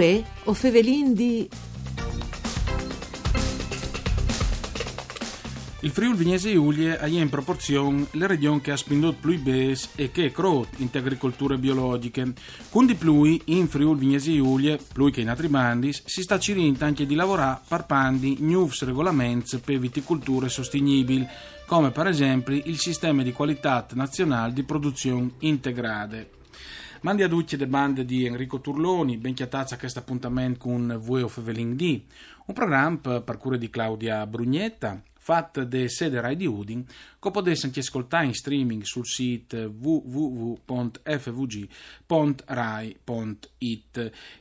Uè, o fevelin di... Il Friuli Vignese Giulie ha in proporzione le regioni che ha spinto più bes e che crot in agricolture biologiche. Con di più in Friuli Vignese Giulie, più che in altri bandi, si sta cirendo anche di lavorare per pandi nuovi regolamenti per viticolture sostenibili, come per esempio il sistema di qualità nazionale di produzione integrate. Mandi a tutti le bande di Enrico Turloni, ben chiatazza questo appuntamento con Voi of Eveling D, un programma per cura di Claudia Brugnetta, fatto de sede Rai di Udin, che potete anche ascoltare in streaming sul sito www.fvg.rai.it.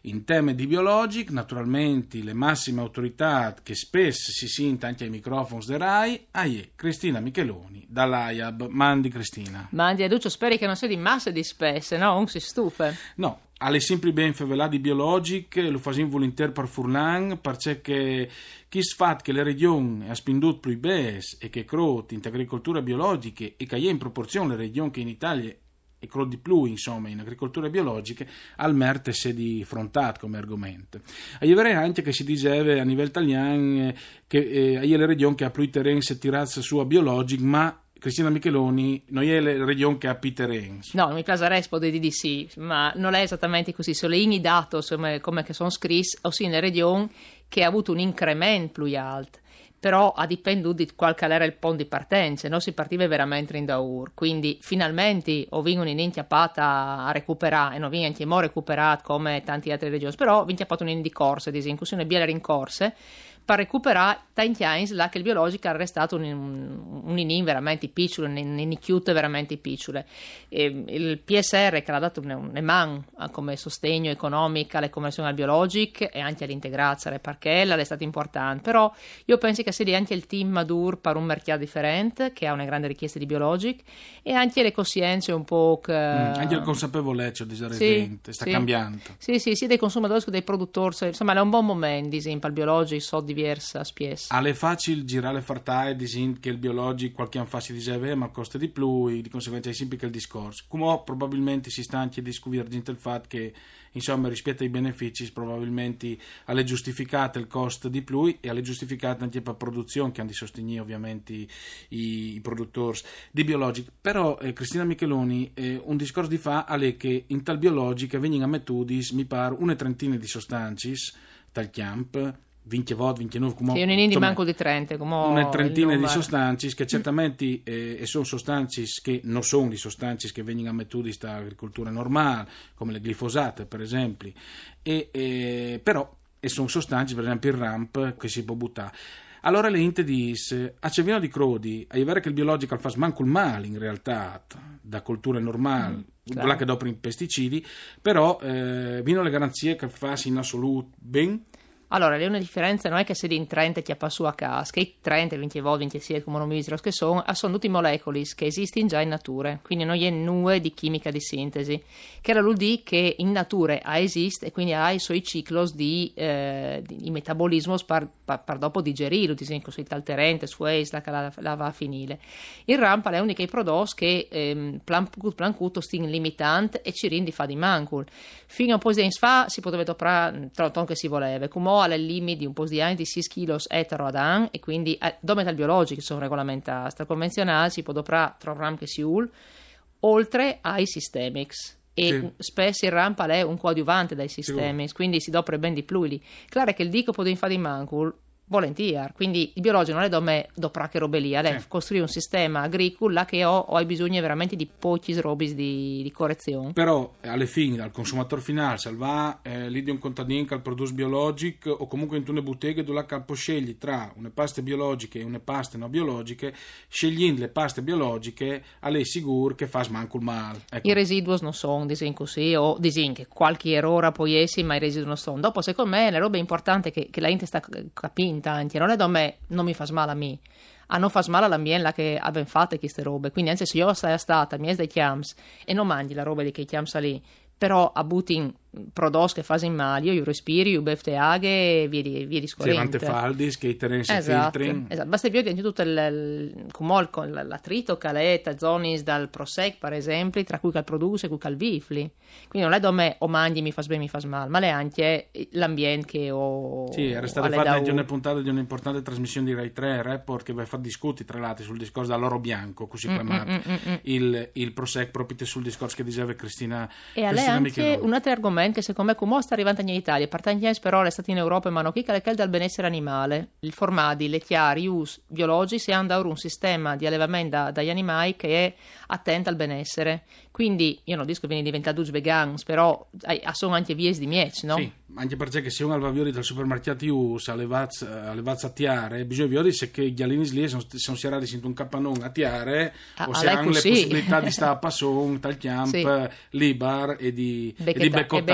In tema di biologic, naturalmente, le massime autorità che spesso si sente anche ai microfoni de Rai, è Cristina Micheloni, dall'AIAB. Mandi Cristina. Mandi a Duccio, speri che non sia di massa di spesse, no? Non si stufe. No, alle sempre ben favelati biologic, lo facciamo volentieri per Furlan, perché chi sfat che le regioni ha spinto più bes e che crot in agricoltura biologica e che è in proporzione le regioni che in Italia e quello di più, insomma, in agricoltura biologica, al merte se di frontat come argomento. Io vorrei anche che si diceva a livello italiano che eh, le regioni che ha più terreni se tirazza su a biologic, ma Cristina Micheloni non è la regione che ha Peter Hens. No, mi piace rispondere di sì, ma non è esattamente così. Sono i dati come, come sono scritti, ossia nelle regioni che ha avuto un incremento più alto però ha dipenduto di qual era il ponte di partenza, non si partiva veramente in daur, quindi finalmente ho vinto un'inchiappata a recuperare, e non vinto anche mo recuperato come tanti altri regioni, però ho inchiappato un'in di corse, incursione biele rincorse, per recuperare tanti anni là che il biologico ha restato un, un, un inin veramente piccolo, un inichiute veramente piccole. E il PSR che ha dato un, un man come sostegno economico alle conversioni al biologico e anche all'integrazione perché è stato importante, però io penso che sia anche il team Madur per un mercato differente che ha una grande richiesta di biologico e anche le coscienze un po' che... Mm, anche la consapevolezza di sì, sta sì. cambiando. Sì, sì, sia dei consumatori che dei produttori, insomma è un buon momento, esempio, al biologico so di diversa spies. Alle facile girare fartae disin che il biologico qualche anno fa si diceva ma costa di più e di conseguenza è semplice il discorso. Come probabilmente si sta anche discutendo il fatto che insomma rispetto ai benefici probabilmente alle giustificate il costo di più e alle giustificate anche per produzione che hanno di sostenere ovviamente i, i produttori di biologico. Però eh, Cristina Micheloni eh, un discorso di fa alle che in tal biologica vengono a metodis mi pare una trentina di sostanze tal camp 20 volte, 29 come sì, un di manco di 30 come una trentina di sostanze che certamente eh, sono sostanze che non sono di sostanze che vengono a mettere da agricoltura normale come le glifosate per esempio. E, eh, però e sono sostanze per esempio il ramp che si può buttare allora le inte dice a Cevino di Crodi a vedere che il biologico fa manco il male in realtà da colture normali mm, claro. là che dopo i pesticidi però eh, vino le garanzie che fa in assoluto ben allora, le una differenza non è che se in 30 ti appa su a casa, che i 30, 20 volte, 26 come non mi dicono che sono, sono tutti molecoli che esistono già in natura, quindi non è nuove di chimica di sintesi, che era l'UD che in natura esiste e quindi ha i suoi cicli di, eh, di metabolismo per, per, dopo ad esempio sui talterente, su la, la, la va a finire. Il rampa è dei prodotti che ehm, plan, plan limitante e ci rende fa di mancul. Fino a un po' di anni fa si poteva comprare tutto che si voleva, come alle limiti di un po' di anni di 6 kg etero ad an e quindi eh, dove biologici sono regolamentati. Sta convenzionale si può comprare 3 gram che si ul oltre ai systemics e sì. spesso il rampa è un coadiuvante dai sistemi, sì. quindi si dopre ben di più lì. Claro che il dico può fare di mancul volentieri. Quindi il biologico non è da me dopo che robe lì, è sì. costruire un sistema agricolo là che ho, ho bisogno veramente di pochi robi di, di, correzione. Però alle fine, al consumatore finale, salva eh, lì di un contadino che produce biologico o comunque in una bottega dove capo scegli tra une paste biologiche e une paste non biologiche, scegliendo le paste biologiche, alle sicuro che fa manco il male. Ecco. I residui non sono, disin così, o disin che qualche errore può essere, ma i residui non sono. Dopo, secondo me, le robe importanti che, che la gente sta capendo tanti, non è da me, non mi fa male a me, a non fa male all'ambiente che abbiamo fatto queste robe, quindi anzi se io sei stata, mi dei chiams e non mangi la roba di che chiams lì, però a butin prodotti che fanno in malio, io respiri, io befteaghe e via di, via di scorrente. Sì, faldis, che i terreni si esatto, filtrin. Esatto, basta vedere anche tutto il, il, il, l'attrito che zonis dal Prosec, per esempio, tra cui che produce e cui che vifli. Quindi non è dove o mangi mi fa bene, mi fa male, ma è anche l'ambiente che ho. Sì, era stata fatta anche una puntata di un'importante trasmissione di Rai 3, Report, che va a fare discuti tra l'altro sul discorso dall'oro bianco, così mm, chiamato, mm, mm, mm, il, il Prosec, proprio sul discorso che diceva Cristina. E a lei anche un altro argomento che secondo me come sta arrivando in Italia, partendo però è stato in Europa e mano che è dal benessere animale. Il formadi, le chiari, us biologici hanno un sistema di allevamento da, dagli animali che è attento al benessere. Quindi io non dico che viene diventato vegans, però sono anche vie di mieci, no? Sì, anche perché se uno va via dal supermercato US alle vazze a tiare, bisogna vedere se che gli alini lì sono, sono serati in un capannone a tiare ah, o se hanno le possibilità di stare a passon, tal camp, sì. libar e di, e di beccotà,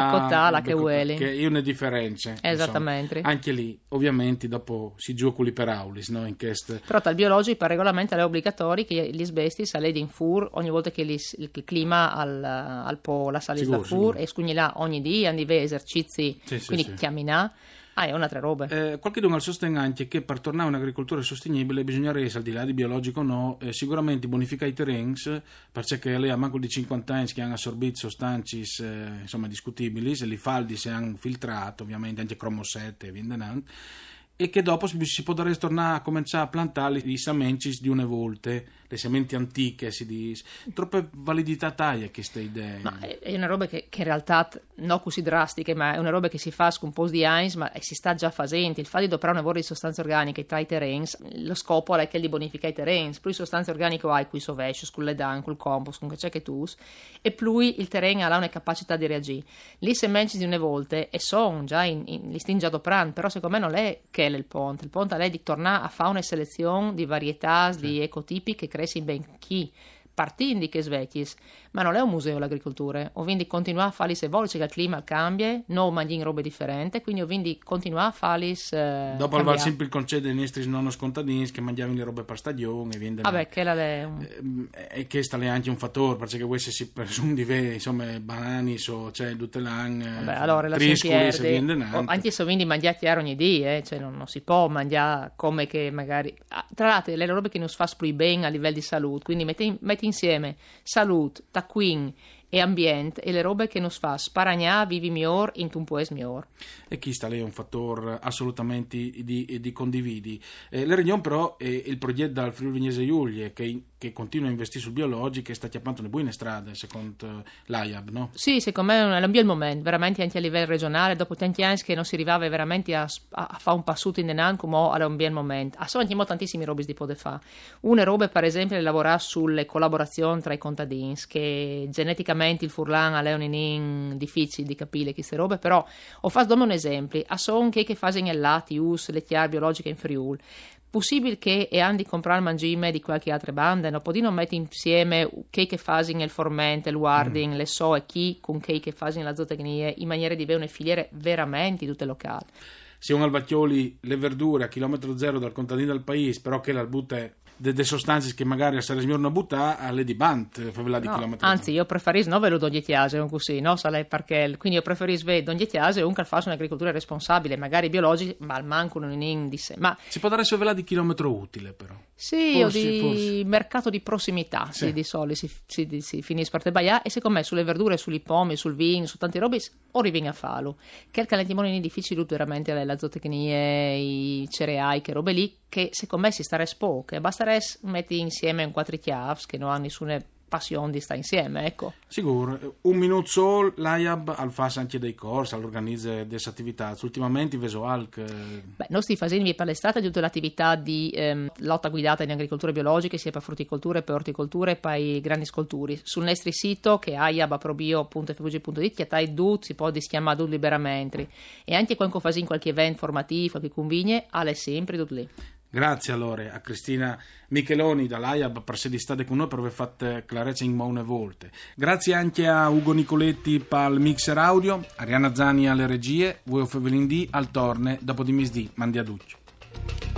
che vuole. Che è una differenza. Esattamente. Insomma. Anche lì, ovviamente, dopo si gioca lì per aulis, no? In quest... Però tal biologico per regolamento è obbligatori che gli sbesti saledi in fur ogni volta che il clima al, al po' la salita sicuro, fur sicuro. e scugni là ogni dia, di esercizi, sì, quindi sì, chiamina. Ah, è un'altra roba. Eh, qualche dunque sostiene anche che per tornare a un'agricoltura sostenibile bisognerebbe, al di là di biologico o no, eh, sicuramente bonificare i terreni, perché lei ha manco di 50 anni che hanno assorbito sostanze eh, insomma, discutibili, se li faldi si hanno filtrato, ovviamente anche cromo 7 e via e che dopo si potrà tornare a cominciare a plantare i semenci di una volta le sementi antiche, si dice. Troppe validità taglia queste idee. Ma è una roba che, che, in realtà non così drastiche, ma è una roba che si fa con un po' di Heinz, ma si sta già facendo. Il fatto di operare un lavoro di sostanze organiche tra i terreni, lo scopo è che li bonifica i terreni. Più sostanze organiche hai qui sovescio, con le dan, col compost, con che c'è che tu, e più il terreno ha una capacità di reagire. Lì sementi di una volta e sono già in, in, li stingi operando, però secondo me non è che è il ponte. Il ponte è di tornare a fare una selezione di varietà, sì. di ecotipi che cresci ben chi partindi che svecchis, ma non è un museo l'agricoltura, o quindi continuare a fare se volge che il clima cambia, non mangiare robe differenti, quindi o quindi continuare a fare eh, Dopo va sempre il concetto dei nostri non scontadini che mangiavano le robe per stagione viene Vabbè, che è un... Eh, e che sta anche un fattore, perché se si presume di ve, insomma, banani, so, cioè, tutte l'anno, Vabbè, allora, la triscoli, se viene Anche se quindi mangiare chiaro ogni dia, eh, cioè non, non, si può mangiare come che magari... Ah, tra l'altro, le robe che non si fa bene a livello di salute, quindi metti, metti insieme salute, tacquin e ambiente e le robe che nos fa sparagnà vivi miglior in un paese miglior. E chi sta lì è un fattore assolutamente di, di condividi. Eh, la Regnion però è il progetto dal Friuli Vignese Giulie che, che, continua a investire sul biologico e sta chiappando le buone strade secondo l'AIAB, no? Sì, secondo me è un bel momento, veramente anche a livello regionale, dopo tanti anni che non si arrivava veramente a, a, a fare un passato in denan come è un bel momento. Ah, sono anche tantissimi robe di poter fare. Una roba per esempio è lavorare sulle collaborazioni tra i contadini che geneticamente il Furlan è un difficile di capire queste robe, però ho fatto un esempio, a son che che fanno in lati le chiare biologiche in Friul. Possibile che e andi comprare il mangime di qualche altra banda, non non mettere insieme che che fanno il formente, il warding, mm. le so e chi con che che fanno la zootecnia in maniera di avere una filiere veramente tutte locali. Se un albacchioli le verdure a chilometro zero dal contadino del paese, però che la butta delle sostanze che magari a Saresmiorno butta alle di bant, favela di no, chilometri. Anzi, io preferisco non ve lo dogli chiase, un così, no? Perché, quindi io preferisco chiase un che un'agricoltura responsabile, magari biologica, ma al manco non in indice. Ma... Si può dare favela di chilometro utile, però. Sì, forse, o di forse. mercato di prossimità, sì. Sì, di solito si, si, si finisce per te baia e secondo me sulle verdure, sugli pomi, sul vino, su tanti robi, o riviene a farlo. Che il calentimone difficile veramente la zootecnia, i cereali, che robe lì, che secondo me si stare spoche, basta metti insieme un quattro chiavi che non hanno nessuna passione di stare insieme, ecco. Sicuro. Un minuto solo, l'AIAB al fa anche dei corsi, all'organizza delle attività. Ultimamente veso alc... Beh, noi stiamo facendo per l'estate tutte le attività di ehm, lotta guidata in agricoltura biologica, sia per frutticoltura, per orticoltura e per i grandi scolturi. Sul nostro sito, che è aiabaprobio.fvg.it, che hai dut, si può dischiamare dut liberamente. E anche quando fai qualche evento formativo, qualche convigne, alle sempre dut lì. Grazie allora a Cristina Micheloni dall'AIAB per essere stata con noi per aver fatto chiarezza in molte volte. Grazie anche a Ugo Nicoletti per mixer audio, Arianna Zani alle regie, voi Fevelin D al torne dopo di misdì, mandi a Duccio.